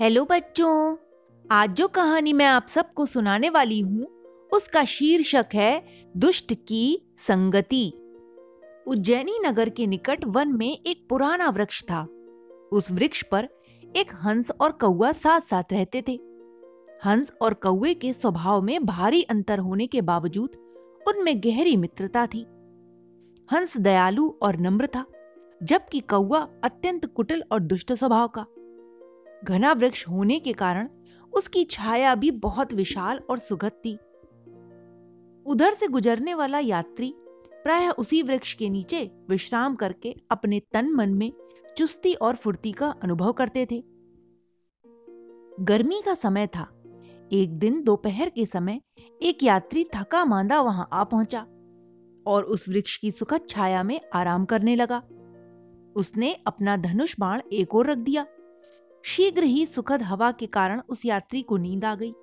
Hello बच्चों, आज जो कहानी मैं आप सबको सुनाने वाली हूँ, उसका शीर्षक है दुष्ट की संगति। उज्जैनी नगर के निकट वन में एक पुराना वृक्ष था। उस वृक्ष पर एक हंस और कौआ साथ साथ रहते थे। हंस और कौए के स्वभाव में भारी अंतर होने के बावजूद उनमें गहरी मित्रता थी। हंस दयालु और नम्र था, जबकि कौआ अत्यंत कुटिल और दुष्ट स्वभाव का। घना वृक्ष होने के कारण उसकी छाया भी बहुत विशाल और सुगत थी। उधर से गुजरने वाला यात्री प्रायः उसी वृक्ष के नीचे विश्राम करके अपने तन मन में चुस्ती और फुर्ती का अनुभव करते थे। गर्मी का समय था। एक दिन दोपहर के समय एक यात्री थका मांदा वहाँ आ पहुँचा और उस वृक्ष की सुखद छाया में आराम करने लगा। उसने अपना धनुष बाण एक ओर रख दिया। शीघ्र ही सुखद हवा के कारण उस यात्री को नींद आ गई।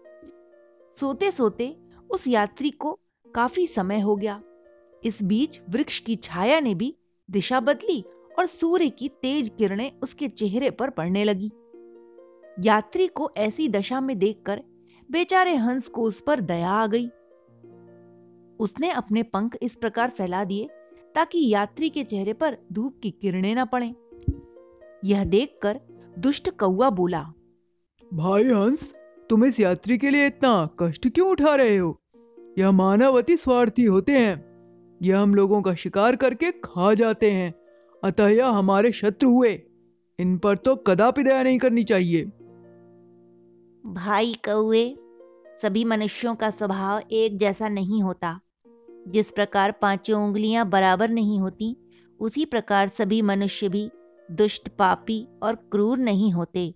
सोते सोते उस यात्री को काफ़ी समय हो गया। इस बीच वृक्ष की छाया ने भी दिशा बदली और सूर्य की तेज किरणें उसके चेहरे पर पड़ने लगी। यात्री को ऐसी दशा में देखकर बेचारे हंस को उस पर दया आ गई। उसने अपने पंख इस प्रकार फैला दिए ताकि यात्री के चेहरे पर धूप की किरणें न पड़े। यह देखकर दुष्ट कौआ बोला भाई हंस तुम इस यात्री के लिए इतना कष्ट क्यों उठा रहे हो? यह मानव अति स्वार्थी होते हैं। यह हम लोगों का शिकार करके खा जाते हैं। अतः यह हमारे शत्रु हुए। इन पर तो कदापि दया नहीं करनी चाहिए। भाई कौए सभी मनुष्यों का स्वभाव एक जैसा नहीं होता। जिस प्रकार पाँचों उंगलियाँ बराबर नहीं होती उसी प्रकार सभी मनुष्य भी दुष्ट पापी और क्रूर नहीं होते।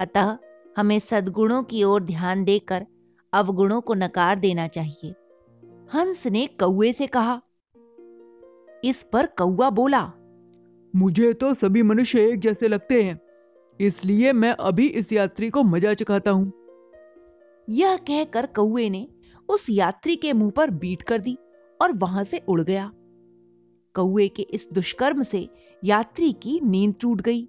अतः हमें सद्गुणों की ओर ध्यान देकर अवगुणों को नकार देना चाहिए। हंस ने कौए से कहा, इस पर कौआ बोला, मुझे तो सभी मनुष्य एक जैसे लगते हैं, इसलिए मैं अभी इस यात्री को मज़ा चखाता हूँ। यह कहकर कौए ने उस यात्री के मुँह पर बीट कर दी और वहाँ से उड़ गया। कौए के इस दुष्कर्म से यात्री की नींद टूट गई।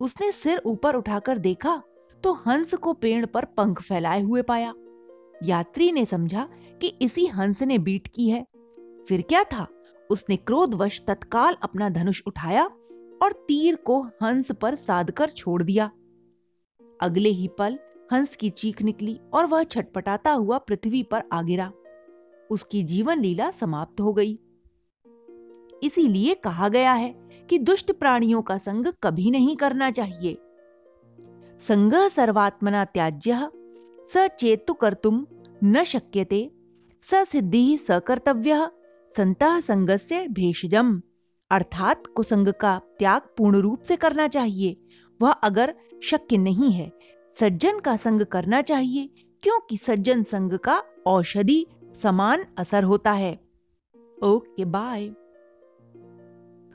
उसने सिर ऊपर उठाकर देखा तो हंस को पेड़ पर पंख फैलाए हुए पाया। यात्री ने समझा कि इसी हंस ने बीट की है। फिर क्या था? उसने क्रोधवश तत्काल अपना धनुष उठाया और तीर को हंस पर साधकर छोड़ दिया। अगले ही पल हंस की चीख निकली और वह छटपटाता हुआ पृथ्वी पर आ गिरा। उसकी जीवन लीला समाप्त हो गई। इसीलिए कहा गया है कि दुष्ट प्राणियों का संग कभी नहीं करना चाहिए। संग सर्वात्मना त्याज्य, स चेतु कर्तुम न शक्यते, स सिद्धि स कर्तव्य, संत संगस्य भेषजम। अर्थात कुसंग का त्याग पूर्ण रूप से करना चाहिए। वह अगर शक्य नहीं है, सज्जन का संग करना चाहिए, क्योंकि सज्जन संग का औषधि समान असर होता है। Okay, bye.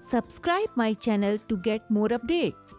Subscribe my channel to get more updates.